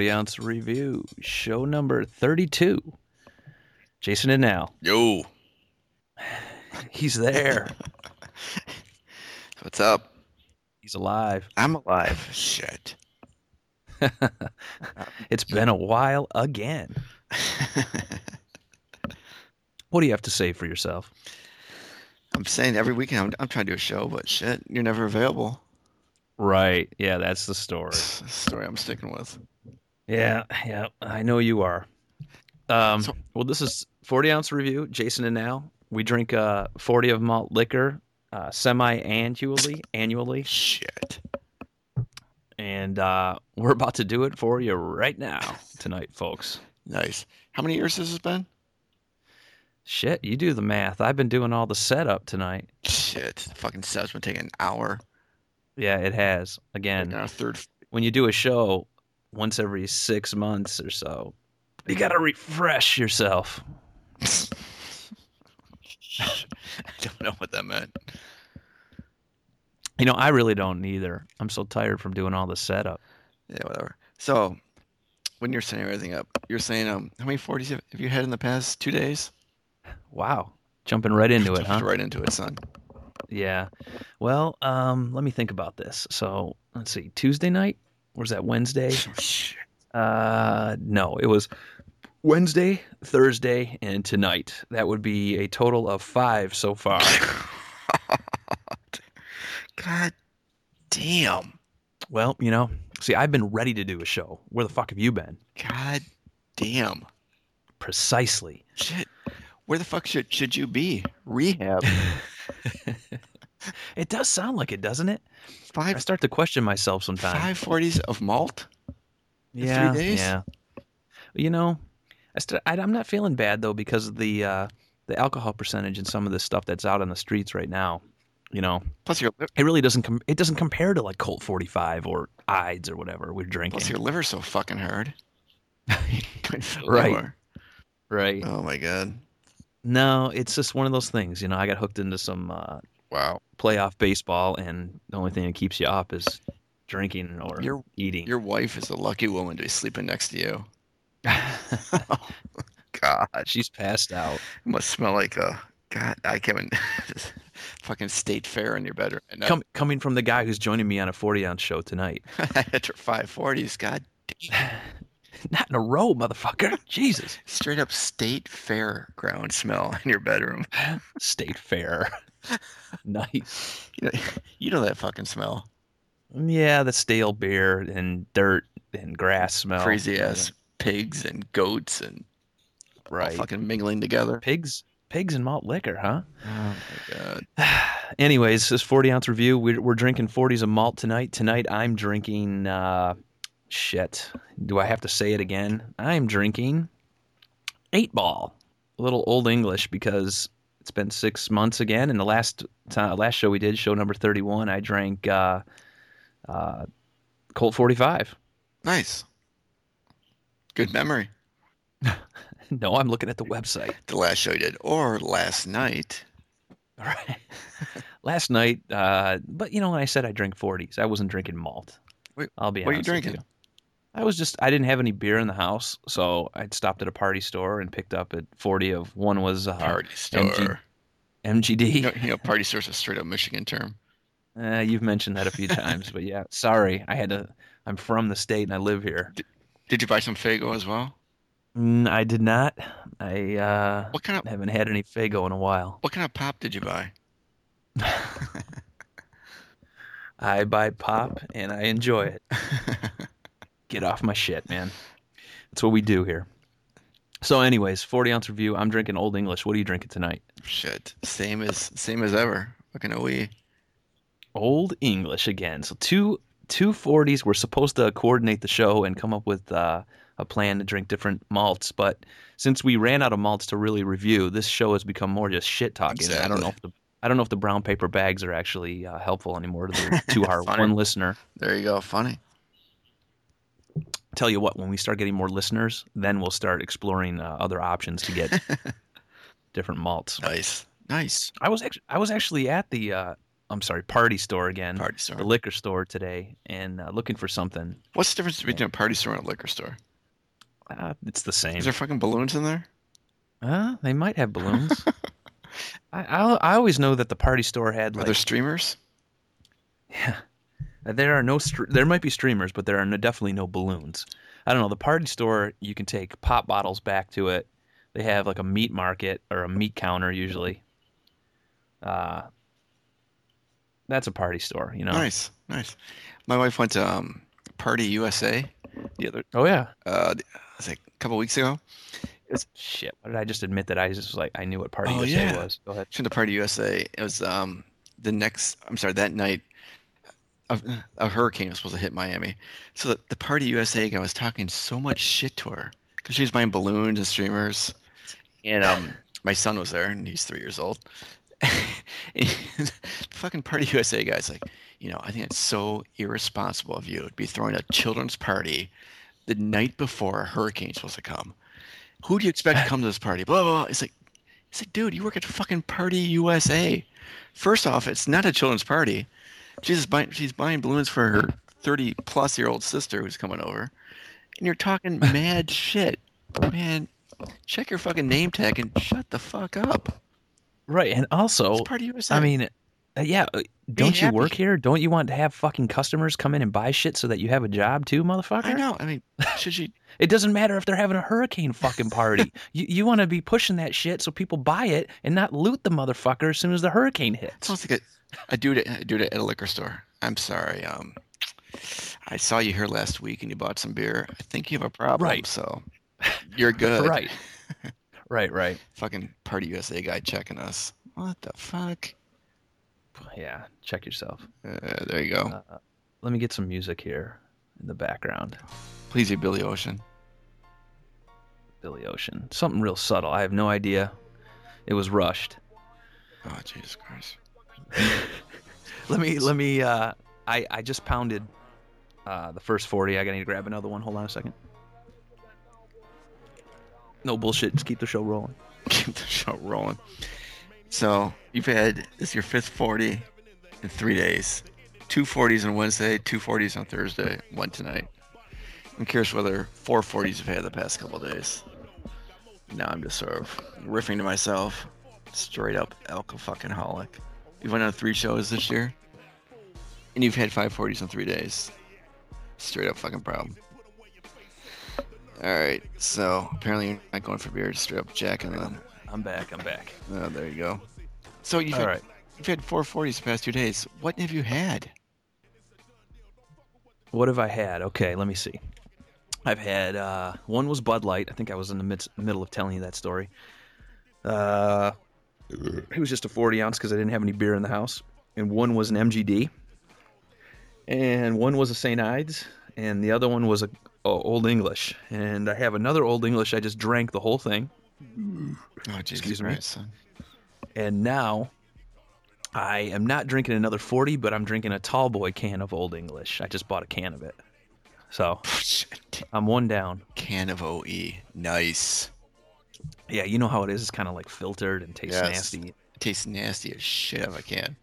40 ounce review, show number 32. Jason and Al. Yo, He's there. what's up? He's alive. I'm alive. Shit. It's been a while again. What do you have to say for yourself? I'm saying every weekend I'm, I'm trying to do a show, but shit, you're never available. Right. Yeah, that's the story. Story I'm sticking with. Yeah, yeah, I know you are. Um, So- well, this is 40 ounce review. Jason and Al. We drink uh, 40 of malt liquor uh, semi annually, annually, Shit. and uh, we're about to do it for you right now tonight, folks. Nice. How many years has this been? Shit, you do the math. I've been doing all the setup tonight. Shit. The fucking setup's been taking an hour. Yeah, it has. Again, our third. when you do a show once every six months or so, you got to refresh yourself. I don't know what that meant. You know, I really don't either. I'm so tired from doing all the setup. Yeah, whatever. So, when you're setting everything up, you're saying, um, how many 40s have have you had in the past two days? Wow. Jumping right into it, huh? Right into it, son. Yeah. Well, um, let me think about this. So let's see. Tuesday night? Was that Wednesday? Uh, no, it was Wednesday, Thursday, and tonight. That would be a total of five so far. God damn. well, you know, see, I've been ready to do a show. Where the fuck have you been? God damn. Precisely. Shit. Where the fuck should should you be? Rehab. It does sound like it, doesn't it? Five. I start to question myself sometimes. five forties of malt? yeah, days? yeah. You know, I st- I, I'm not feeling bad though because of the uh, the alcohol percentage in some of this stuff that's out on the streets right now. You know, Plus your it really doesn't com- it doesn't compare to like Colt 45 or Ides or whatever we're drinking. plus your liver's so fucking hard. Couldn't feel it Right. right? Oh my god. No, it's just one of those things. You know, I got hooked into some uh, Wow. playoff baseball, and the only thing that keeps you up is drinking or Your eating. your wife is a lucky woman to be sleeping next to you. God. She's passed out. It must smell like a God. I can't. just fucking state fair in your bedroom. And Com- coming from the guy who's joining me on a 40 ounce show tonight. after five forties, God, Damn. Not in a row, motherfucker. Jesus. straight up state fair ground smell in your bedroom. State Fair. nice. You know, you know that fucking smell. Yeah, the stale beer and dirt and grass smell. Crazy ass pigs and goats and Right. fucking mingling together. Pigs, pigs and malt liquor, huh? Oh my god. Anyways, this 40 ounce review. We're, we're drinking 40s of malt tonight. Tonight, I'm drinking. Uh, shit. Do I have to say it again? I'm drinking eight ball. A little old English because it's been six months again. And the last time, last show we did, show number 31, I drank uh, uh, Colt 45. Nice. Good memory. no, I'm looking at the website. The last show you did, or last night. All right. Last night, uh, but you know, when I said I drink 40s, I wasn't drinking malt. Wait, I'll be what are you drinking? I was just, I didn't have any beer in the house, so I'd stopped at a party store and picked up at 40 of one was uh, Party store. MG MGD. You know, you know, party store's a straight up Michigan term. Uh, you've mentioned that a few times, but yeah, sorry. I had to, I'm from the state and I live here. Did you buy some Faygo as well? Mm, I did not. I uh, What kind of haven't had any Faygo in a while. what kind of pop did you buy? I buy pop and I enjoy it. Get off my shit, man. That's what we do here. So, anyways, 40 ounce review. I'm drinking Old English. What are you drinking tonight? Shit, same as same as ever. Fucking OE. Old English again. So two two 40s. We're supposed to coordinate the show and come up with uh, a plan to drink different malts, but since we ran out of malts to really review, this show has become more just shit talking. I don't know if the I don't know if the brown paper bags are actually uh, helpful anymore to, the, to our one listener. There you go. Funny. Tell you what, when we start getting more listeners, then we'll start exploring uh, other options to get different malts. Nice. Nice. I was actually I was actually at the uh, I'm sorry, party store again. Party store. The liquor store today, and uh, looking for something. What's the difference between a party store and a liquor store? Uh, it's the same. Is there fucking balloons in there? Uh, they might have balloons. I, I I always know that the party store had Are like there streamers? yeah, there are no str- there might be streamers, but there are no, definitely no balloons. I don't know. The party store you can take pop bottles back to it. They have like a meat market or a meat counter usually. Uh, that's a party store, you know. Nice, nice. My wife went to um, Party USA the other Oh yeah. uh, was like a couple weeks ago. It's, Shit. Did I just admit that I just was like I knew what party Oh, USA yeah. was? Go ahead. She went to Party USA. It was um, the next. I'm sorry, that night. A, a hurricane was supposed to hit Miami, so the, the Party USA guy was talking so much shit to her because she was buying balloons and streamers, and um, my son was there, and he's three years old. The fucking Party USA guy's like, you know, I think it's so irresponsible of you to be throwing a children's party the night before a hurricane's supposed to come. Who do you expect to come to this party? Blah blah. blah. It's like, it's like, dude, you work at fucking Party USA. First off, it's not a children's party. She's buying, she's buying balloons for her 30 plus year old sister who's coming over, and you're talking mad shit, man. Check your fucking name tag and shut the fuck up. Right, and also, It's Party USA. I mean, uh, yeah, uh, don't you happy. work here? Don't you want to have fucking customers come in and buy shit so that you have a job too, motherfucker? I know. I mean, should she? It doesn't matter if they're having a hurricane fucking party. you you want to be pushing that shit so people buy it and not loot the motherfucker as soon as the hurricane hits. sounds like a, a dude at, a dude at a liquor store. I'm sorry. Um, I saw you here last week and you bought some beer. I think you have a problem. Right. So you're good. Right. right, right. Fucking Party USA guy checking us. What the fuck? Yeah, check yourself. Uh, there you go. Uh, let me get some music here in the background. Please, you Billy Ocean. Billy Ocean. Something real subtle. I have no idea. It was rushed. Oh Jesus Christ. Let me let me uh I I just pounded uh the first 40. I got to need to grab another one. Hold on a second. No bullshit. Just keep the show rolling. Keep the show rolling. So you've had this is your fifth forty in three days. Two forties on Wednesday, two forties on Thursday, one tonight. I'm curious whether four forties have had the past couple days. Now I'm just sort of riffing to myself. Straight up alcohol fucking holic. You went on three shows this year, and you've had five forties in three days. Straight up fucking problem. All right, so apparently you're not going for beer, just straight up jacking them. I'm back. I'm back. Oh, there you go. So you've All had, right. you've had 440s the past two days. What have you had? What have I had? Okay, let me see. I've had uh, one was Bud Light. I think I was in the mid- middle of telling you that story. Uh, it was just a 40 ounce because I didn't have any beer in the house. And one was an MGD. And one was a St. Ides. And the other one was a, Old English. And I have another Old English. I just drank the whole thing. Oh, Jesus Excuse me? Christ, son. And now I am not drinking another 40, but I'm drinking a tall boy can of Old English. I just bought a can of it. So I'm one down. Can of OE. Nice. Yeah, you know how it is. It's kind of like filtered and tastes Yes. nasty. It tastes nasty as shit if I can.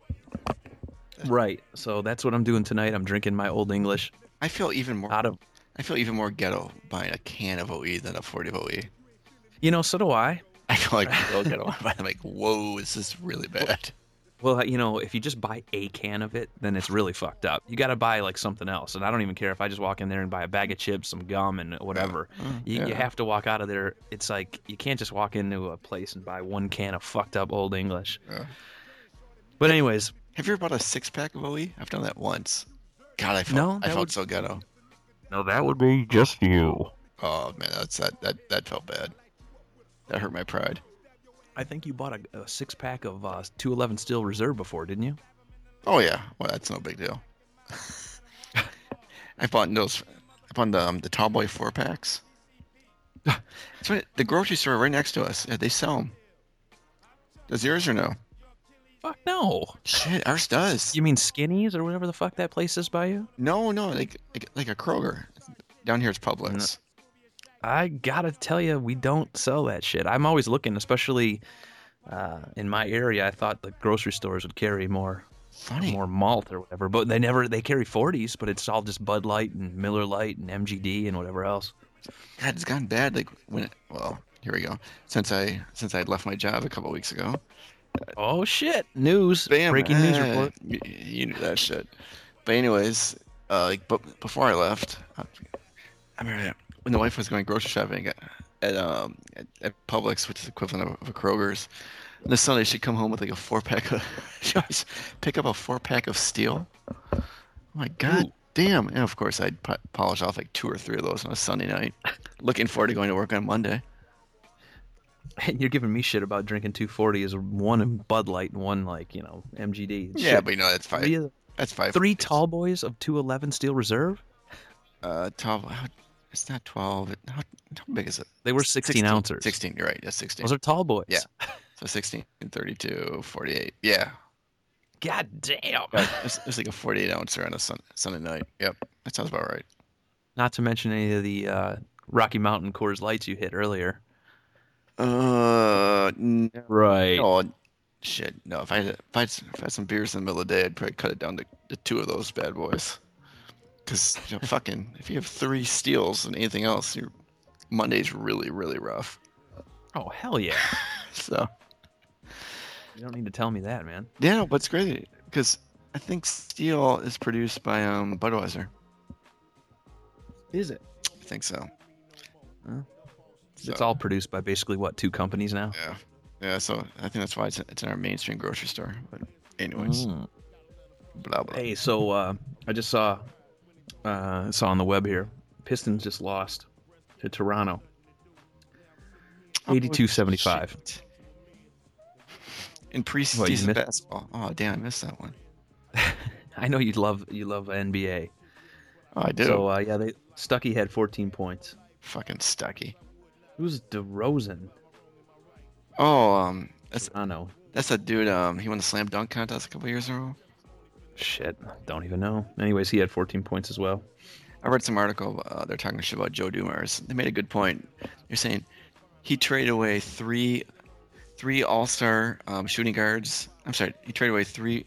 Right. So that's what I'm doing tonight. I'm drinking my Old English I feel even more out of. I feel even more ghetto buying a can of OE than a 40 of OE. You know, so do I. I feel like real ghetto. I'm like, whoa, is this is really bad. Well, you know, if you just buy a can of it, then it's really fucked up. You got to buy like something else, and I don't even care if I just walk in there and buy a bag of chips, some gum, and whatever. Mm, You, you have to walk out of there. It's like you can't just walk into a place and buy one can of fucked up Old English. Yeah. But anyways, Have you ever bought a six pack of OE? I've done that once. God, I felt, No, I felt would- so ghetto. no, that would be just you. Oh man, that's that that that felt bad. That hurt my pride. I think you bought a, a six pack of uh, 211 Steel Reserve before, didn't you? Oh yeah, well that's no big deal. I bought those. I bought the um, the Tall Boy four packs. Right. The grocery store right next to us. Yeah, they sell them. Does yours or no? Fuck no. Shit, ours does. You mean Skinnies or whatever the fuck that place is by you? No, no, like like, like a Kroger. Down here it's Publix. I gotta tell you, we don't sell that shit. I'm always looking, especially uh, in my area. I thought the grocery stores would carry more Funny. more malt or whatever. But they never they carry 40s, but it's all just Bud Light and Miller Light and MGD and whatever else. God, it's gone bad. Like when, it, well, here we go. Since I since I left my job a couple weeks ago, Oh shit! News. Bam, Breaking news eh, report. You knew that shit. But anyways, uh, like, but before I left, I, remember when the wife was going grocery shopping at, at um at, at Publix, which is equivalent of, of a Kroger's. And this Sunday she'd come home with like a four pack of. she always pick up a four pack of steel. Oh my god. Ooh. Damn! And of course, I'd po- polish off like two or three of those on a Sunday night. Looking forward to going to work on Monday. And you're giving me shit about drinking 240 is one in Bud Light and one like you know MGD. Yeah, Shit. but you know that's five. three, That's five. three tall boys of 211 Steel Reserve. Uh, twelve. It's not twelve. How, how big is it? They were 16, ounces. 16, you're right. Yeah, 16. Those are tall boys. Yeah. So 16, 32, 48. Yeah. God damn. It's, it's like a 48 ouncer on a sun, Sunday night. Yep. That sounds about right. Not to mention any of the uh, Rocky Mountain Coors Lights you hit earlier. Uh, no. Right. no, shit. No, if I, had, if, I had, if I had some beers in the middle of the day, I'd probably cut it down to, to two of those bad boys. Because, you know, fucking, if you have three steals and anything else, your Monday's really, really rough. Oh hell yeah! So. You don't need to tell me that, man. Yeah, but it's crazy because I think steel is produced by um Budweiser. Is it? I think so. It's So, all produced by basically what two companies now. yeah, yeah. So I think that's why it's it's in our mainstream grocery store. But anyways, Mm. blah blah. Hey, so uh, I just saw uh, saw on the web here, Pistons just lost to Toronto, Oh, eighty-two seventy-five. shit. In What, preseason missed- basketball. Oh damn, I missed that one. I know you love you love NBA. Oh, I do. So uh, yeah, they Stuckey had fourteen points. Fucking Stuckey. Who's DeRozan? Oh, um, that's I know. that's that dude. Um, he won the slam dunk contest a couple years a row. Shit, don't even know. Anyways, he had fourteen points as well. I read some article. Uh, they're talking shit about Joe Dumars. They made a good point. They're saying he traded away three, three All-Star um, shooting guards. I'm sorry, he traded away three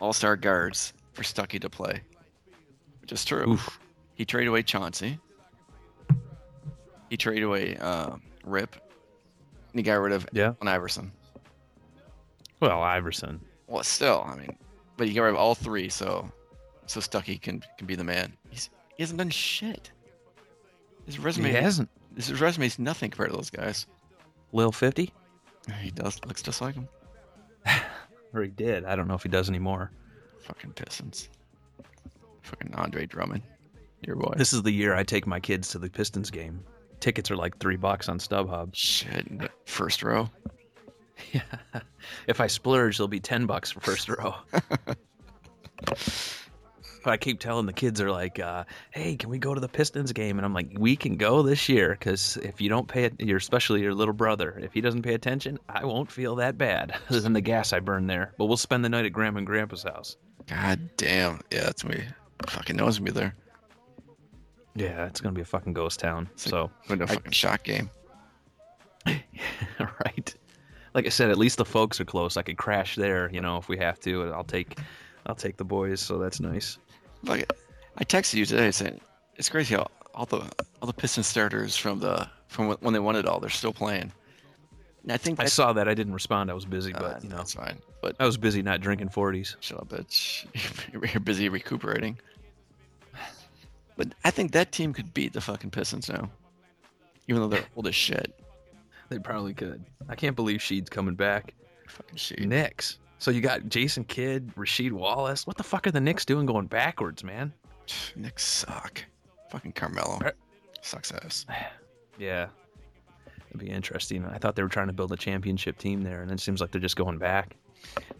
All-Star guards for Stuckey to play, which is true. Oof. He traded away Chauncey. He traded away uh, Rip. And he got rid of Yeah. Allen Iverson. Well, Iverson. Well, still, I mean, but you got rid of all three, so so Stuckey can can be the man. He's, he hasn't done shit. His resume He hasn't. His resume is nothing compared to those guys. Lil Fifty, He does looks just like him. or he did. I don't know if he does anymore. Fucking Pistons. Fucking Andre Drummond, your boy. This is the year I take my kids to the Pistons game. Tickets are like three bucks on StubHub. shit. First row. Yeah. If I splurge, it'll be ten bucks for first row. but I keep telling the kids are like, uh, "Hey, can we go to the Pistons game?" And I'm like, "We can go this year because if you don't pay it, your especially your little brother, if he doesn't pay attention, I won't feel that bad other than the gas I burn there. But we'll spend the night at Grandma and Grandpa's house. God damn. Yeah, that's me. Fucking knows me there. Yeah, it's gonna be a fucking ghost town. It's like So, to a I- fucking shot game. right. Like I said, at least the folks are close. I could crash there, you know, if we have to. and I'll take, I'll take the boys. So that's nice. Like, I texted you today saying it's crazy how all the all the Piston starters from the from when they won it all, they're still playing. And I think I saw that. I didn't respond. I was busy, uh, but you know, that's fine. But I was busy not drinking 40s. shut up, bitch. You're busy recuperating. But I think that team could beat the fucking Pistons now, even though they're old as shit. They probably could. I can't believe Sheed's coming back. Fucking shit. Knicks. So you got Jason Kidd, Rasheed Wallace. What the fuck are the Knicks doing going backwards, man? Knicks suck. Fucking Carmelo Right. sucks ass. Yeah. It'd be interesting. I thought they were trying to build a championship team there, and it seems like they're just going back.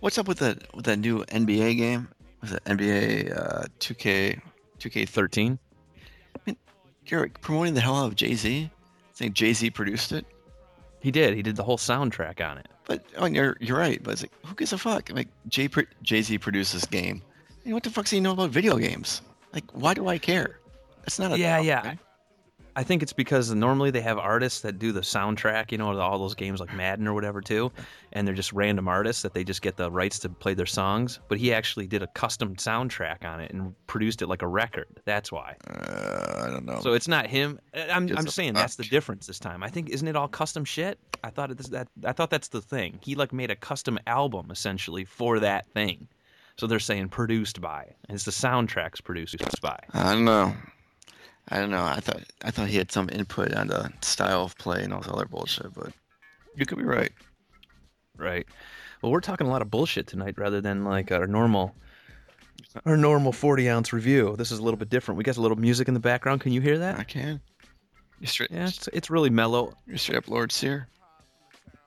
What's up with that with that new NBA game? Was it NBA uh, 2K 2K 13? I You're promoting the hell out of Jay Z. I think Jay Z produced it. He did. He did the whole soundtrack on it. But oh, and you're you're right. But it's like, who gives a fuck? Like Jay Jay Z produced this game. I mean, what the fuck does he know about video games? Like, why do I care? That's not a Yeah, thing. I think it's because normally they have artists that do the soundtrack, you know, all those games like Madden or whatever too, and they're just random artists that they just get the rights to play their songs. But he actually did a custom soundtrack on it and produced it like a record. That's why. Uh, I don't know. So it's not him. I'm, I'm saying that's the difference this time. I think isn't it all custom shit? I thought it, that I thought that's the thing. He like made a custom album essentially for that thing. So they're saying produced by, and it's the soundtracks produced by. I don't know. I don't know. I thought I thought he had some input on the style of play and all this other bullshit, but you could be right. Right. Well, we're talking a lot of bullshit tonight rather than like our normal our normal 40 ounce review. This is a little bit different. We got a little music in the background. Can you hear that? I can. You straight. Yeah, it's, it's really mellow. You're straight up Lord Sear.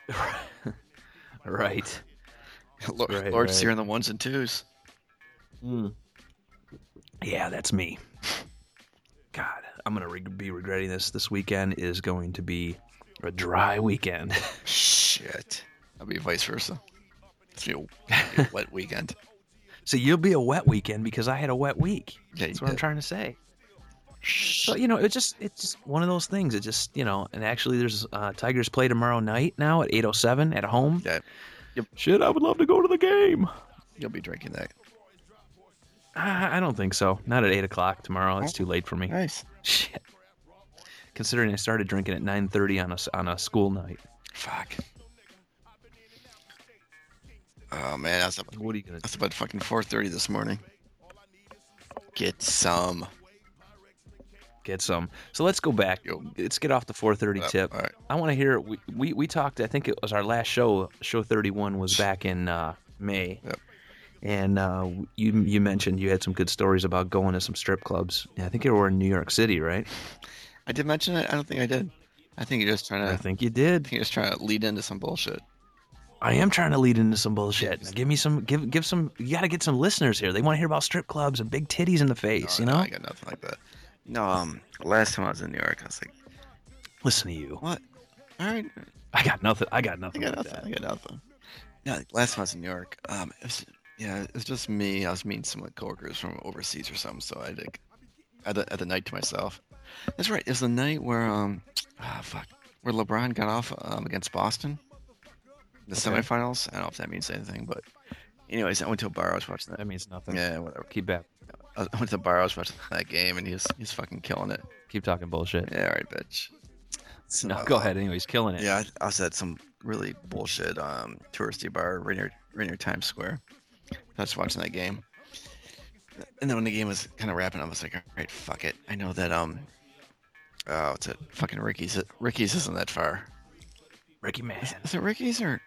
right. Lord, Right, Lord right. Sear in the ones and twos. Hmm. Yeah, that's me. God, I'm going to re- be regretting this. This weekend is going to be a dry weekend. Shit. I'll be vice versa. It's be a, be a wet weekend. so you'll be a wet weekend because I had a wet week. Yeah, That's what I'm trying to say. So you know, it's just it's just one of those things. It just you know, and actually, there's uh, Tigers play tomorrow night now at 8:07 at home. Yeah, Shit, I would love to go to the game. you'll be drinking that. I I don't think so. Not at eight o'clock tomorrow. It's too late for me. Nice. Shit. Considering I started drinking at 9:30 on a on a school night. Fuck. Oh man, I was up, What are you gonna? Was about fucking 4:30 this morning. Get some. Get some. So let's go back. Yo. Let's get off the 4:30 Uh, tip. right. I want to hear. We, we we talked. I think it was our last show. Show 31 was back in uh, May. Yep. And uh, you you mentioned you had some good stories about going to some strip clubs. Yeah, I think you were in New York City, right? I did mention it. I don't think I did. I think you're just trying to. I think you did. think you're just trying to lead into some bullshit. I am trying to lead into some bullshit. Now give me some. Give give some. You got to get some listeners here. They want to hear about strip clubs and big titties in the face. Oh, you no, know. I got nothing like that. No, um, last time I was in New York, I was like, Listen to you. what? All right, I got nothing. I got nothing. I got like nothing. that. I got nothing. No, last time I was in New York, um, it was, yeah, it's just me. I was meeting some like coworkers from overseas or something, so I like, had the, had the night to myself. That's right. It's the night where um, ah, fuck, where LeBron got off um, against Boston, the Okay. semifinals. I don't know if that means anything, but anyways, I went to a bar. I was watching that. That means nothing. Yeah, whatever. Keep back. I went to the bar. I was watching that game, and he's he's fucking killing it. Keep talking bullshit. Yeah, all right, bitch. So, No, go ahead. Anyways, killing it. Yeah, I, I was at some really bullshit um, touristy bar right near, right near Times Square. I was watching that game. And then when the game was kind of wrapping up, I was like, all right, fuck it. I know that, um, oh, it's it? Fucking Ricky's. Ricky's isn't that far. Ricky man. Is it Ricky's or?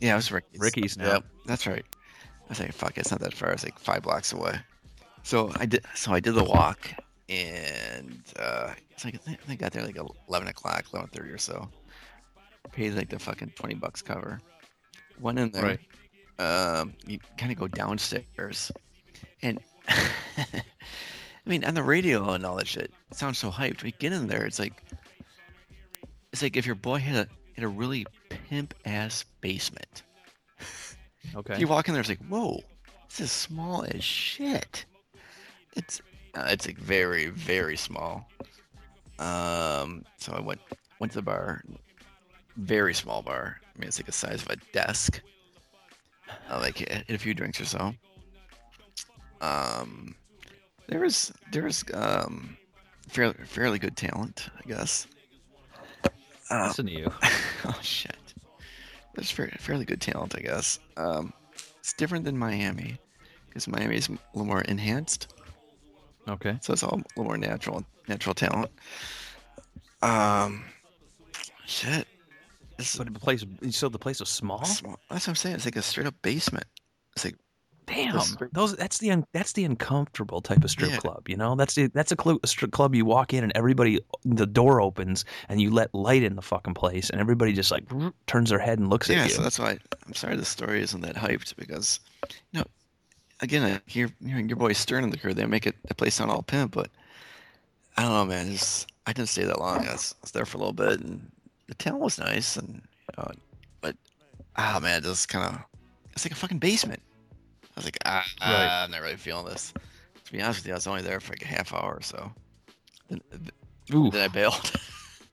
Yeah, it was Ricky's. Ricky's now. Yep, that's right. I was like, fuck it, it's not that far. It's like five blocks away. So I did. So I did the walk, and uh, it's like I think I got there like eleven o'clock, eleven thirty or so. Paid like the fucking twenty bucks cover. Went in there. Right. Um, you kind of go downstairs, and I mean on the radio and all that shit, it sounds so hyped. We get in there, it's like it's like if your boy had a had a really pimp ass basement. Okay. You walk in there, it's like, whoa, this is small as shit. It's uh, it's like very very small. Um, so I went went to the bar, very small bar. I mean, it's like the size of a desk. Uh, like a few drinks or so. Um, there was there was um fairly fairly good talent, I guess. Uh, Listen to you. oh shit. There's fair, fairly good talent, I guess. Um, it's different than Miami, because Miami is a little more enhanced, Okay. so it's all a little more natural, natural talent. Um, shit. This is But the place. So the place was small. small. That's what I'm saying. It's like a straight up basement. It's like Damn. Those. That's the un, that's the uncomfortable type of strip Yeah. club. You know. That's the that's a, clu- a strip club. You walk in and everybody the door opens and you let light in the fucking place and everybody just like turns their head and looks yeah. at you. So that's why I'm sorry the story isn't that hyped because, you know, again, I hear hearing your boy Stern and the crew. They make it the place sound all pimp, but I don't know, man. It's, I didn't stay that long. I was, I was there for a little bit, and the town was nice, and you know, but ah, man, just kind of it's like a fucking basement. I was like, ah, Right. ah, I'm not really feeling this. To be honest with you, I was only there for like a half hour or so. Then, Ooh. Then I bailed.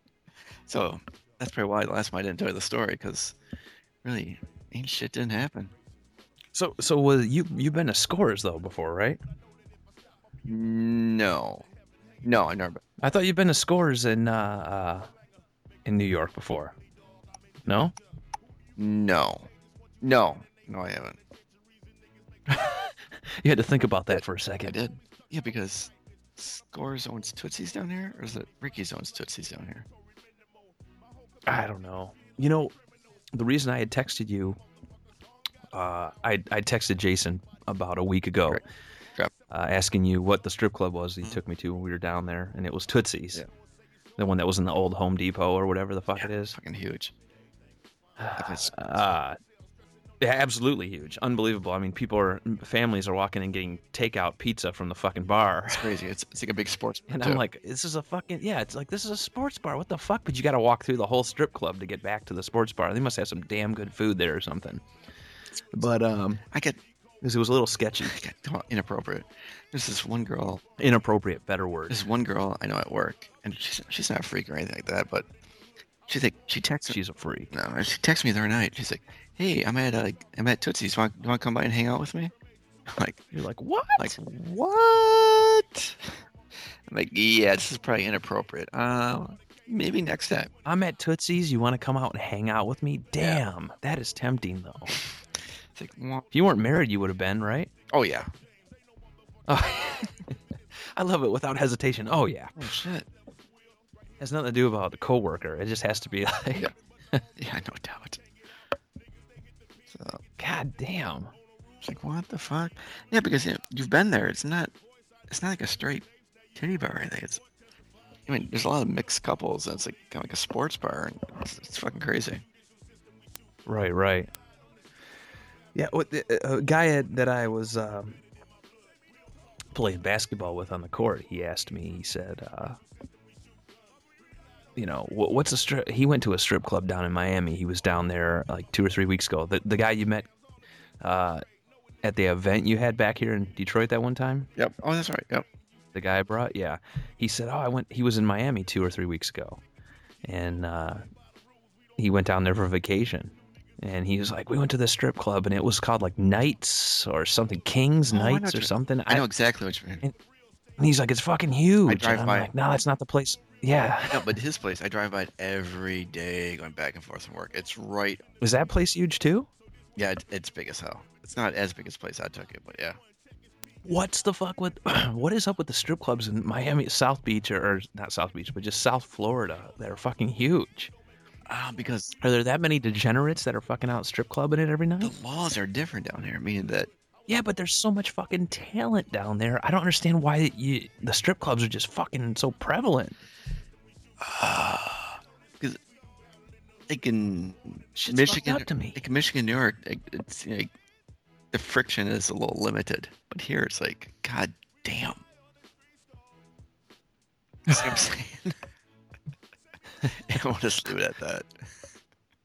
so that's probably why last time I didn't tell you the story because really ain't shit didn't happen. So so was you you've been to Scores though before, right? No, no, I never. I thought you'd been to Scores in uh, uh in New York before. No? No, no, no, I haven't. You had to think about that for a second. I did. Yeah, because Scores owns Tootsie's down here, or is it Ricky's owns Tootsie's down here? I don't know. You know, the reason I had texted you, uh, I I texted Jason about a week ago, Right. Uh, asking you what the strip club was he Mhm. took me to when we were down there, and it was Tootsie's, Yeah. The one that was in the old Home Depot or whatever the fuck it is. Fucking huge. Uh, yeah, absolutely huge, unbelievable. I mean, people are families are walking and getting takeout pizza from the fucking bar. It's crazy. It's, it's like a big sports. bar, And too. I'm like, this is a fucking yeah. It's like this is a sports bar. What the fuck? But you got to walk through the whole strip club to get back to the sports bar. They must have some damn good food there or something. But um, I get, because it was a little sketchy, inappropriate. There's this one girl. inappropriate, better word. There's one girl I know at work, and she's she's not a freak or anything like that, but she's like she texts She's a freak. no, she texts me the other night. She's like, "Hey, I'm at uh, I'm at Tootsie's. Want you want to come by and hang out with me?" I'm like, You're like, what? like what? I'm like, yeah, this is probably inappropriate. Uh, maybe next time. I'm at Tootsie's. You want to come out and hang out with me? Damn, that is tempting though. Like, well, If you weren't married, you would have been, right? oh yeah. Oh, I love it without hesitation. Oh yeah, Oh shit. has nothing to do about the coworker. It just has to be like, Yeah. Yeah, no doubt. So God damn. it's like, what the fuck? Yeah, because you know, you've been there. It's not. It's not like a straight titty bar or anything. It's. I mean, there's a lot of mixed couples, and it's like kind of like a sports bar, and it's, it's fucking crazy. Right, right. Yeah, what the, a guy that I was um, playing basketball with on the court, he asked me. He said, uh, "You know, wh- what's a strip?" He went to a strip club down in Miami. He was down there like two or three weeks ago. The the guy you met uh, at the event you had back here in Detroit that one time, Yep. Oh, that's right. Yep. the guy I brought, yeah. He said, "Oh, I went." He was in Miami two or three weeks ago, and uh, he went down there for vacation. And he was like, "We went to this strip club, and it was called like Knights or something, Kings Oh, Knights or something." I know exactly what you mean. And he's like, "It's fucking huge." drive and I'm by. like, "No, that's not the place." Yeah, No, but his place, I drive by it every day, going back and forth from work. It's right. is that place huge too? Yeah, it, it's big as hell. It's not as big as the place I took it, but yeah. What's the fuck with? what is up with the strip clubs in Miami, South Beach, or, or not South Beach, but just South Florida? They're fucking huge. Ah, because Are there that many degenerates that are fucking out strip clubbing it every night? the laws are different down here, meaning that Yeah, but there's so much fucking talent down there. I don't understand why you, the strip clubs are just fucking so prevalent. because like in Shit's Michigan, up to me. like in Michigan, New York, it's like the friction is a little limited, but here it's like, god damn. What I'm saying? To just leave it at that.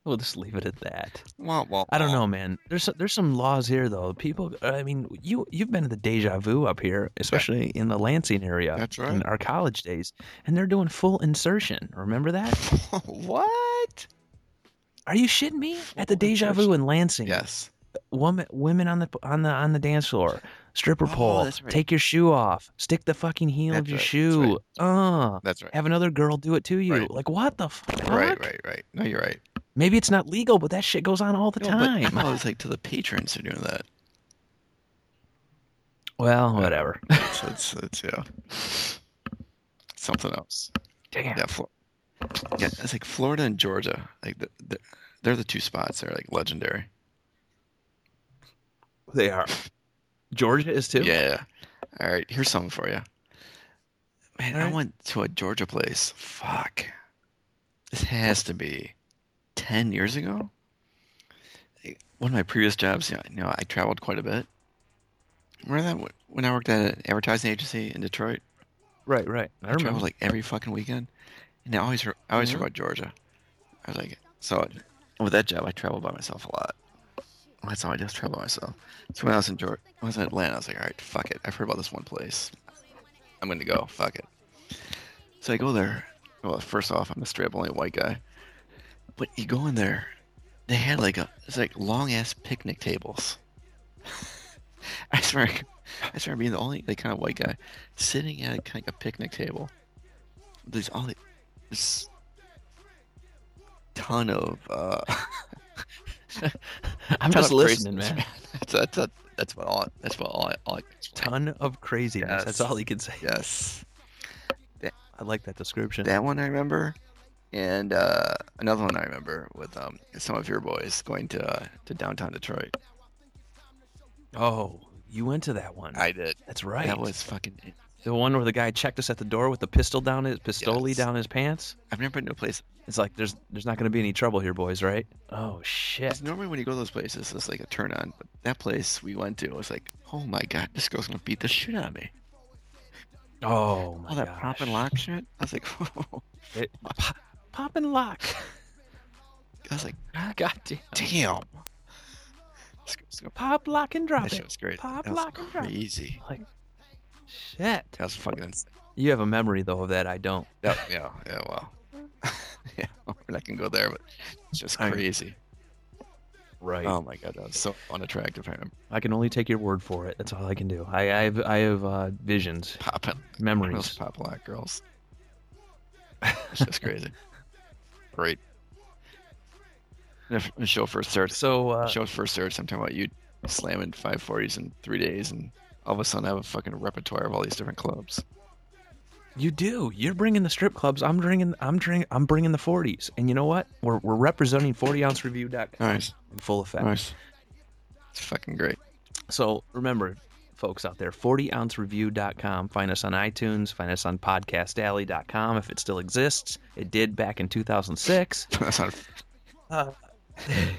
We'll just leave it at that. Well, well, I don't know, man. There's there's some laws here though. People, I mean, you you've been to the Deja Vu up here, especially in the Lansing area. That's right. In our college days, and they're doing full insertion. Remember that? what? Are you shitting me? At the Deja Vu in Lansing, Yes. Woman, women on the on the on the dance floor, stripper Oh, pole. right. Take your shoe off. Stick the fucking heel of your right, that's shoe. Uh, That's right. have another girl do it to you. Right. Like what the fuck? Right, right, right. No, you're right. Maybe it's not legal, but that shit goes on all the No, but I time. thought it was like to the patrons who are doing that. Well, whatever. It's, it's yeah, something else. Damn. Yeah, Flo- yeah, it's like Florida and Georgia. Like the, the, they're the two spots that are like legendary. They are. Georgia is too. Yeah. All right, here's something for you. Man, All I went to a Georgia place. Fuck. This has to be ten years ago. One of my previous jobs, you know, you know, I traveled quite a bit. Remember that when I worked at an advertising agency in Detroit? Right, right. I I remember. traveled like every fucking weekend, and I always heard, I always heard Mhm. about Georgia. I was like, so with that job, I traveled by myself a lot. That's how I just travel myself. So when I was in Georgia, I was in Atlanta, I was like, all right, fuck it. I've heard about this one place. I'm gonna go. Fuck it. So I go there. Well, first off, I'm a straight up only white guy. But you go in there, they had like a it's like long ass picnic tables. I swear, I swear, being the only like kind of white guy sitting at a, kind of a picnic table. There's all this ton of. Uh, I'm just listening, craziness, man. That's that's that's, that's what all. That's what all. I, all I, Ton of craziness. That's all he can say. yes. I like that description. That one I remember, and uh, another one I remember with um, some of your boys going to uh, to downtown Detroit. Oh, you went to that one. I did. That's right. That was fucking. The one where the guy checked us at the door with the pistol down his pistoli Yes. down his pants. I've never been to a place. It's like there's there's not going to be any trouble here, boys, right? Oh shit! Normally, when you go to those places, it's like a turn on. But that place we went to was like, oh my god, this girl's gonna beat the shit out of me. Oh my All that gosh. pop and lock shit. I was like, oh. It, pop, pop and lock. I was like, ah, God damn. damn. This girl's gonna- Pop, lock, and drop That shit it. was great. Pop, that was lock, and drop. crazy. Like, shit. That was fucking insane. You have a memory though of that. I don't. Yeah, yeah, yeah. Well, yeah, I can go there, but it's just crazy. Right. Oh my god, that was so unattractive. I remember I can only take your word for it. That's all I can do. I, I have I have uh, visions, popping those memories. pop lock girls. It's just crazy. Great. The the show first starts. So uh, show first starts. I'm talking about you slamming 540s in three days, and all of a sudden I have a fucking repertoire of all these different clubs. you do. You're bringing the strip clubs. I'm bringing. I'm bringing. I'm bringing the 40s. And you know what? We're we're representing 40ouncereview.com Nice, in full effect. nice. It's fucking great. So remember, folks out there, 40ouncereview.com. Find us on iTunes. Find us on podcastalley.com if it still exists. It did back in 2006. That's not. Uh,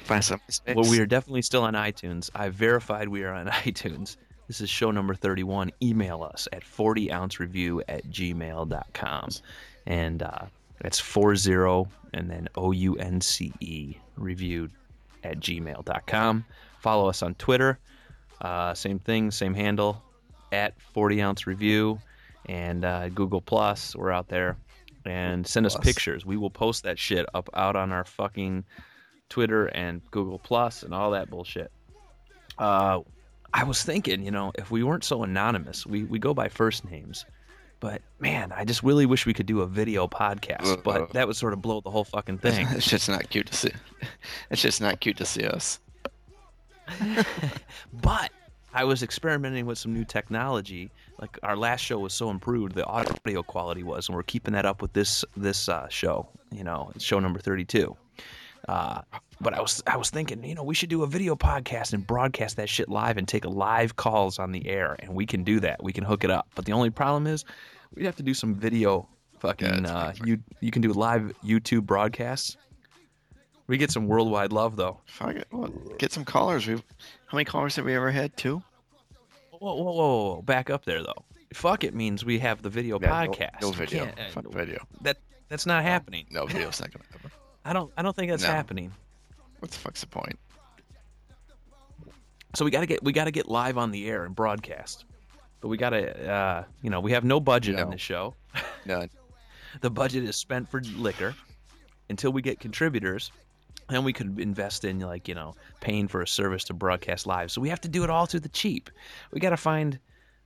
Find some well, we are definitely still on iTunes. I verified we are on iTunes. This is show number 31. Email us at 40ouncereview at gmail.com. And uh, that's 40 and then O U N C E review at gmail.com. Follow us on Twitter. Uh, same thing, same handle at 40 ounce review and uh, Google Plus. We're out there. And send us Plus. pictures. We will post that shit up out on our fucking Twitter and Google Plus and all that bullshit. Uh, I was thinking, you know, if we weren't so anonymous, we, we go by first names. But man, I just really wish we could do a video podcast. But that would sort of blow the whole fucking thing. It's just not cute to see. It's just not cute to see us. but I was experimenting with some new technology. Like our last show was so improved, the audio quality was, and we're keeping that up with this this uh, show. You know, show number thirty two. Uh, but I was I was thinking, you know, we should do a video podcast and broadcast that shit live and take live calls on the air, and we can do that. We can hook it up. But the only problem is, we'd have to do some video. Fucking, Yeah, uh, you you can do live YouTube broadcasts. We get some worldwide love though. Fuck it. Well, get some callers. We, how many callers have we ever had? Two. Whoa, whoa, whoa, whoa! Back up there, though. Fuck it means we have the video Yeah, podcast. No, We video. uh, Fuck video. That that's not happening. No video's not gonna happen. I don't. I don't think that's No. happening. What the fuck's the point? So we gotta get we gotta get live on the air and broadcast. But we gotta, uh, you know, we have no budget on No. this show. No. The budget is spent for liquor until we get contributors. Then we could invest in like you know paying for a service to broadcast live. So we have to do it all through the cheap. We got to find.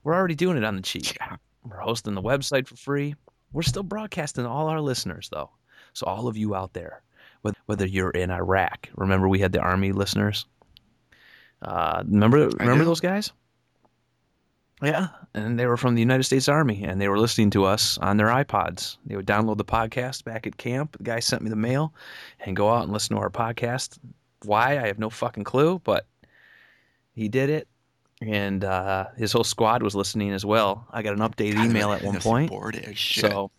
We're already doing it on the cheap. We're hosting the website for free. We're still broadcasting all our listeners though. So all of you out there, whether, you're in Iraq, remember we had the army listeners. Uh, remember remember those guys? Yeah, and they were from the United States Army, and they were listening to us on their iPods. They would download the podcast back at camp. The guy sent me the mail, and go out and listen to our podcast. Why? I have no fucking clue, but he did it, and uh, his whole squad was listening as well. I got an updated email at one point. Shit. So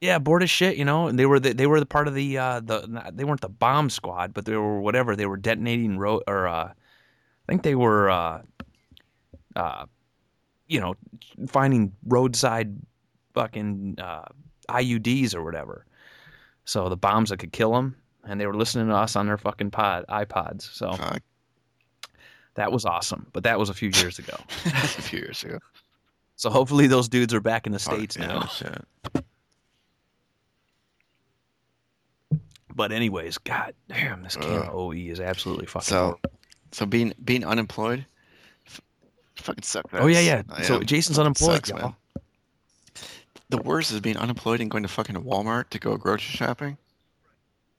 yeah, bored as shit, you know. And they were the, they were the part of the uh, the they weren't the bomb squad, but they were whatever. They were detonating road or uh, I think they were uh, uh, you know finding roadside fucking uh, IUDs or whatever. So the bombs that could kill them, and they were listening to us on their fucking pod iPods. So Fuck. that was awesome. But that was a few years ago. a few years ago. So hopefully those dudes are back in the states yeah, now. shit. But anyways, god damn, this Ugh. OE is absolutely fucking. So, horrible. so being being unemployed, f- fucking sucks. oh yeah, yeah. I So am. Jason's unemployed, sucks, y'all. man. The worst is being unemployed and going to fucking Walmart to go grocery shopping.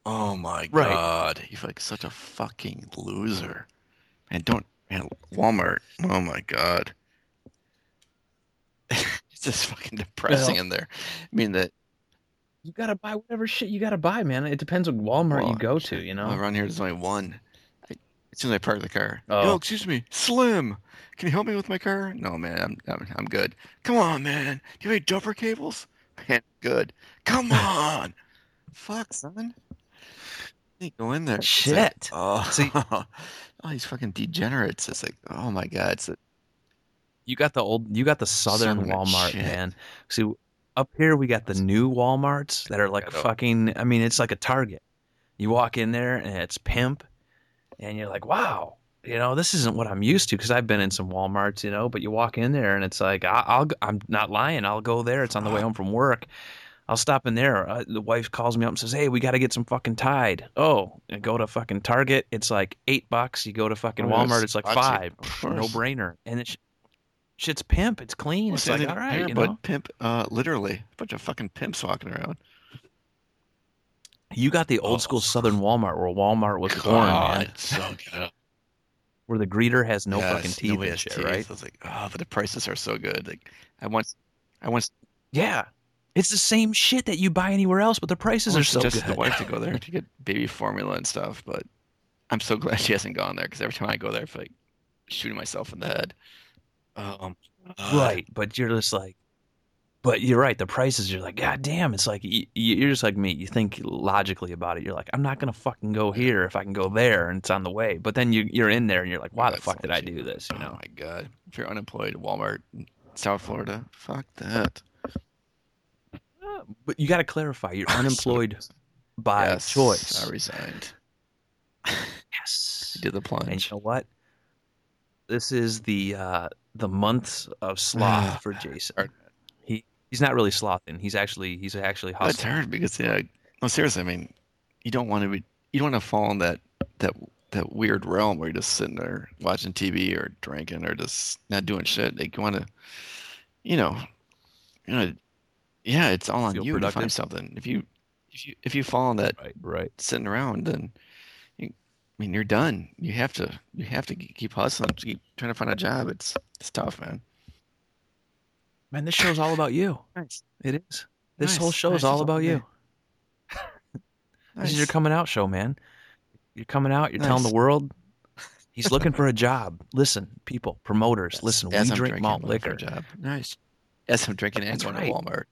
Oh my Right. god, you feel like such a fucking loser. And don't man, Walmart. Oh my god. it's just fucking depressing Well- in there. I mean that You gotta buy whatever shit you gotta buy, man. It depends on Walmart well, you go to. You know. around here there's only one. I, as soon as I park the car, Oh. oh excuse me, Slim, can you help me with my car? No man, I'm I'm, I'm good. Come on, man. Do you have any jumper cables? Man, good. Come on. Fuck, son. You go in there. It's like, Shit. oh, See- all these fucking degenerates. It's like, oh my god. It's a, You got the old, you got the Southern Son of a Walmart, shit. man. See, up here we got the new WalMarts that are like fucking. I mean, it's like a Target. You walk in there and it's pimp, and you're like, wow, you know, this isn't what I'm used to because I've been in some WalMarts, you know. But you walk in there and it's like, I, I'll, g- I'm not lying. I'll go there. It's on the way home from work. I'll stop in there. Uh, the wife calls me up and says, "Hey, we got to get some fucking Tide." Oh, I go to fucking Target. It's like eight bucks. You go to fucking Oh, yes. Walmart. It's like five. of No brainer. And it, shit's pimp. It's clean. Well, It's see, like all right, here, you but know. pimp, uh, literally, a bunch of fucking pimps walking around. You got the old Oh. school Southern Walmart where Walmart was born, man. God, so good. Where the greeter has no Yes, fucking teeth nobody and shit, teeth. right? I was like, oh, but the prices are so good. Like, I once, I once, Yeah. It's the same shit that you buy anywhere else, but the I prices are so suggested good. the wife to go there to get baby formula and stuff, but I'm so glad she hasn't gone there because every time I go there, I feel like shooting myself in the head. Um, Right, but you're just like, but you're right. The prices, you're like, God damn! It's like y- y- you're just like me. You think logically about it. You're like, I'm not gonna fucking go here if I can go there and it's on the way. But then you you're in there and you're like, why the fuck did I do this? You Oh know? my god! If you're unemployed, Walmart, South Florida, fuck that. But you got to clarify. You're unemployed by yes, choice. I resigned. Yes. I did the plunge. And plunge. you know what? This is the uh, the months of sloth for Jason. Hard. He he's not really slothing. He's actually he's actually That's hustling. hard because yeah, no seriously. I mean, you don't want to be, you don't want to fall in that that that weird realm where you're just sitting there watching TV or drinking or just not doing shit. Like you want to, you know, you know, yeah, it's all on Feel you to find something. If you if you if you fall in that Right, right. sitting around, then I mean, you're done. You have to you have to keep hustling, keep trying to find a job. It's it's tough, man. Man, this show's all about you. Nice. It is. This Nice, whole show nice. is all It's all about you. me. This is your coming out show, man. You're coming out. You're telling the world he's looking for a job. Listen, people, promoters, Yes, listen. as we I'm drink drinking, malt I'm looking a liquor. Job. Nice. As I'm drinking and That's going right. to Walmart.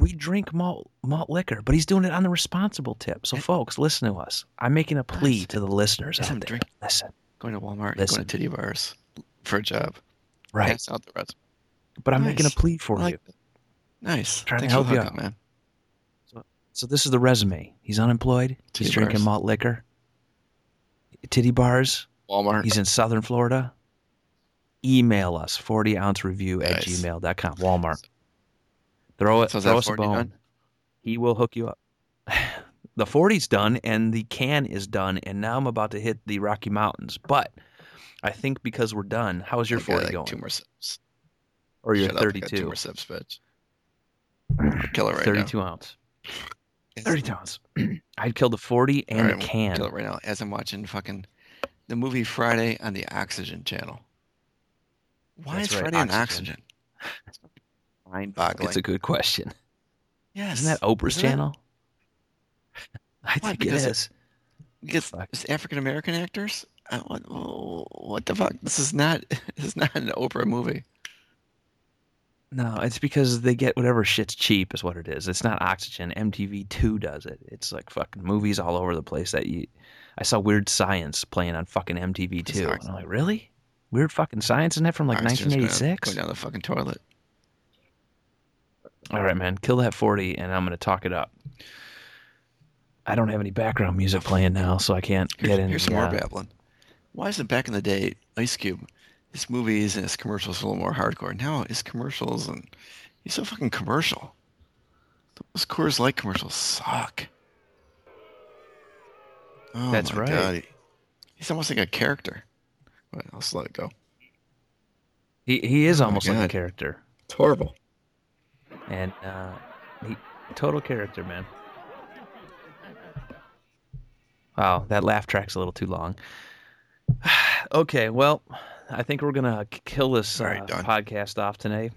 We drink malt malt liquor, but he's doing it on the responsible tip. So, And- folks, listen to us. I'm making a plea to the listeners out I'm there. drinking, Listen, going to Walmart, Listen. going to titty bars for a job. right? Pass out the rest. But I'm making a plea for like you. that. Nice. Trying to Thanks for help you out. man. So this is the resume. He's unemployed. He's Titty drinking malt liquor. Titty bars. Walmart. He's in Southern Florida. Email us 40 ounce review at Nice. gmail.com. Walmart. Throw it. So throw us a bone. done? He will hook you up. The 40's done and the can is done, and now I'm about to hit the Rocky Mountains. But I think because we're done, how's your I got, 40 like going? Two more sips. or your Shut up, I got Two more sips, bitch. Kill it right 32 ounce. 32 ounce. I'd kill the 40 and All the can. Kill it right now as I'm watching fucking the movie Friday on the Oxygen Channel. Why That's is right, Friday on Oxygen. Oxygen? Mind boggling. It's a good question. yes. Isn't that Oprah's Isn't channel? I Why? think it Because it- is. Because Fuck. it's African American actors. What, what the fuck? This is not. This is not an Oprah movie. No, it's because they get whatever shit's cheap is what it is. It's not Oxygen. MTV2 does it. It's like fucking movies all over the place that you I saw Weird Science playing on fucking MTV2. And I'm like, "Really? Weird fucking Science isn't that from like Oxygen's gonna 1986?" Go down the fucking toilet. All right, man. Kill that 40 and I'm going to talk it up. I don't have any background music playing now, so I can't Here's, get in. here's some the, more babbling. Why is it back in the day Ice Cube his movies and his commercials a little more hardcore. Now his commercials and he's so fucking commercial. Those Coors Light commercials suck. Oh That's right. God. He's almost like a character. But I'll just let it go. He he is Oh almost like a character, It's horrible. And uh, he total character, man. Wow, that laugh track's a little too long. okay, well, I think we're gonna kill this right, uh, podcast off today.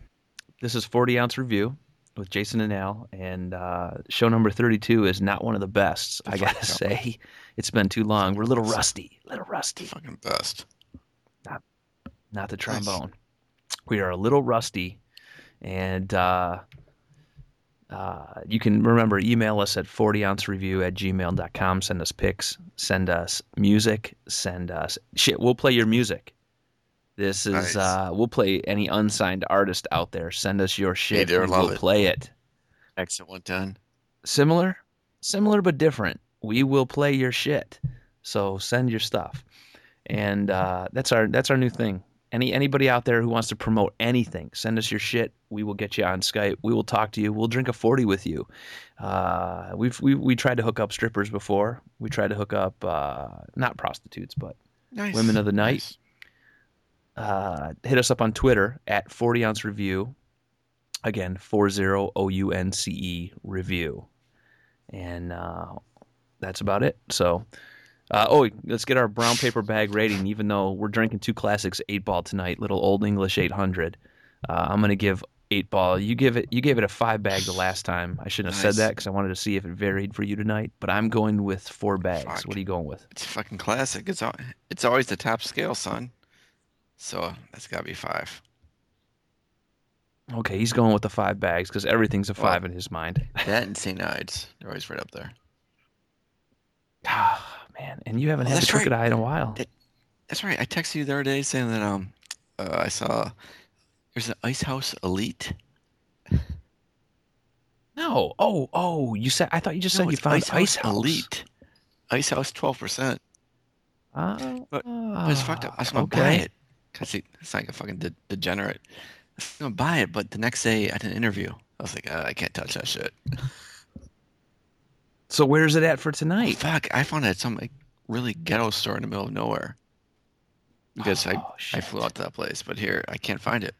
This is 40 ounce review with Jason and Al, and uh, show number 32 is not one of the best. I gotta say, it's been too long. We're a little rusty, a little rusty. Fucking best. not not the trombone. We are a little rusty, and uh, uh, you can remember email us at 40 ounce review at gmail.com. Send us pics, send us music, send us shit. We'll play your music. This is Nice. uh, we'll play any unsigned artist out there. Send us your shit. there, and we'll it. play it. excellent done Similar, similar but different. We will play your shit. So send your stuff, and uh, that's our that's our new thing. Any anybody out there who wants to promote anything, send us your shit. We will get you on Skype. We will talk to you. We'll drink a forty with you. Uh, we've we we tried to hook up strippers before. We tried to hook up uh, not prostitutes, but Nice. Women of the night. Nice. uh, hit us up on Twitter at 40 ounce review. Again, 40 O U N C E review. And uh, that's about it. So, uh, oh, let's get our brown paper bag rating. Even though we're drinking two classics, eight ball tonight, little Old English 800. Uh, I'm gonna give eight ball. You give it. You gave it a five bag the last time. I shouldn't have Nice. said that because I wanted to see if it varied for you tonight. But I'm going with four bags. Fuck. What are you going with? It's a fucking classic. It's al- it's always the top scale, son. So that's got to be five. Okay, he's going with the five bags because everything's a Well- five in his mind. That and St. Ides. They're always right up there. Ah, man, and you haven't Oh, had the that's right. eye in a while. That- That's right. I texted you the other day saying that um uh, I saw there's an Ice House Elite. No. Oh, oh, you said. I thought you just No, said you found Ice, Ice, House House. Elite. Ice House twelve percent. Oh, But- But it's fucked up. I was gonna buy it because it's like a fucking de- degenerate. I was gonna buy it, but the next day at an interview, I was like, uh, I can't touch that shit. So where's it at for tonight? Fuck! I found it at some like really ghetto store in the middle of nowhere. Because I Oh, I shit. flew out to that place, but here I can't find it.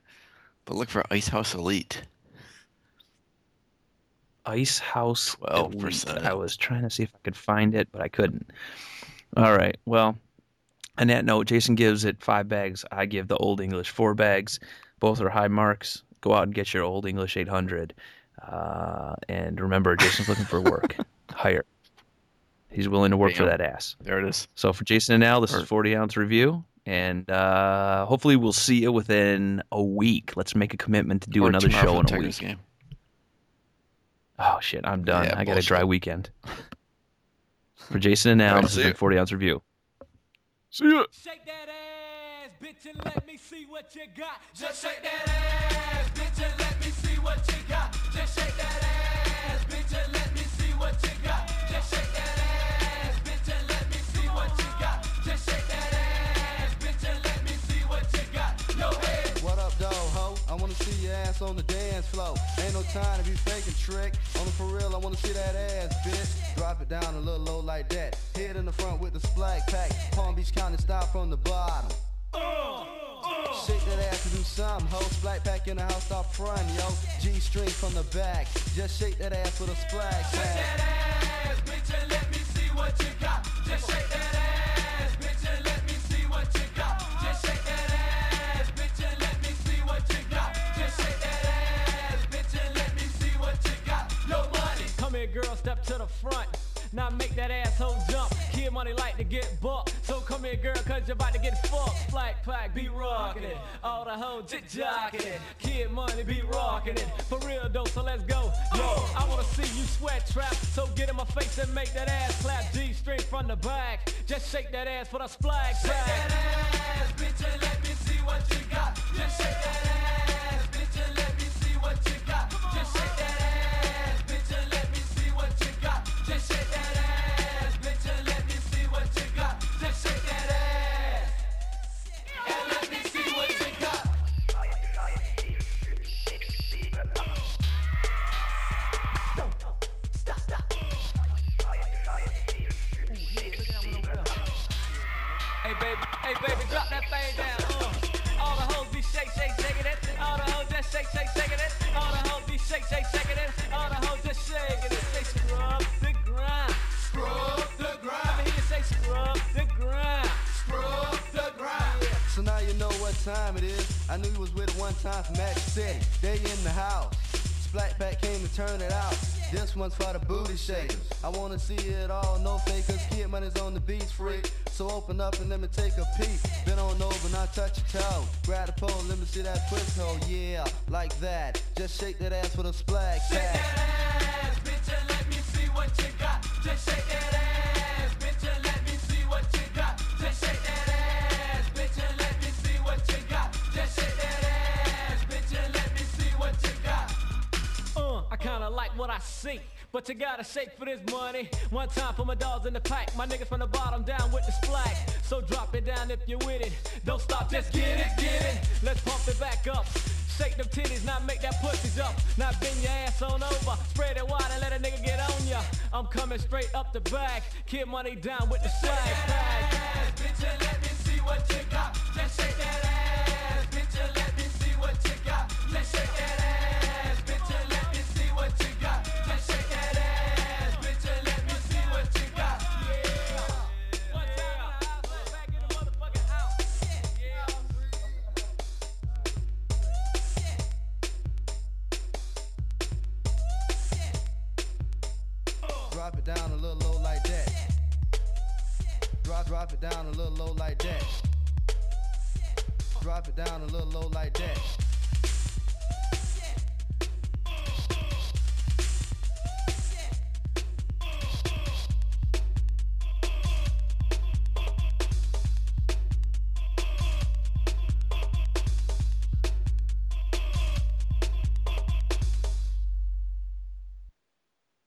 But look for Ice House Elite. Ice House 12%. Elite. I was trying to see if I could find it, but I couldn't. All right. Well, on that note, Jason gives it five bags. I give the Old English four bags. Both are high marks. Go out and get your Old English 800. Uh, and remember, Jason's looking for work. Hire. He's willing to work for that ass. There it is. So for Jason and Al, this is 40 ounce review. And uh, hopefully we'll see you within a week. Let's make a commitment to do Or another show for in a Tigers week. game. Oh shit, I'm done. Yeah, I got a dry weekend. For Jason and Al, this see has been 40 ounce review. See ya. Shake that ass, bitch, and let me see what you got. Just shake that ass, bitch, and let me see what you got. Just shake that ass, on the dance floor. Ain't no time to be faking trick. On the for real, I wanna see that ass, bitch. Drop it down a little low like that. Hit in the front with the Splack Pack. Palm Beach County style from the bottom. Shake that ass and do something, ho. Splack Pack in the house off front, yo. G string from the back. Just shake that ass with a Splack Pack. ass, bitch, and let me see what you got. Just shake that ass, bitch, and let me see what you got. Just shake that ass, bitch, and let me see what you got. Just shake that ass, bitch, and let me see what you got. No money. Come here, girl, step to the front. Now make that asshole jump. Kid money like to get bucked. So come here, girl, cause you're about to get fucked. Flag pack, be rocking it. All the hoes it. Kid money be rocking it. For real though, so let's go. Yo, I wanna see you sweat trap. So get in my face and make that ass clap. G string from the back. Just shake that ass for the Splack Shake one's for the booty shakers. I wanna see it all, no fakers. Kid money's on the beats freak. So open up and let me take a peek. Bend on over, now touch your toe. Grab the pole, let me see that twist hole. Yeah, like that. Just shake that ass for the Splack Shake what I see. But you gotta shake for this money. One time for my dogs in the pack. My niggas from the bottom down with the splack. So drop it down if you're with it. Don't stop, just get it, get it. Let's pump it back up. Shake them titties, now make that pussy jump. Now bend your ass on over. Spread it wide and let a nigga get on ya. I'm coming straight up the back. Kid money down with the swag pack. Bitch, and let me see what you got. Just shake that ass. Bitch, and let me see what you got. Just shake that ass. Drop, it down a little low like that. Drop it down a little low like that.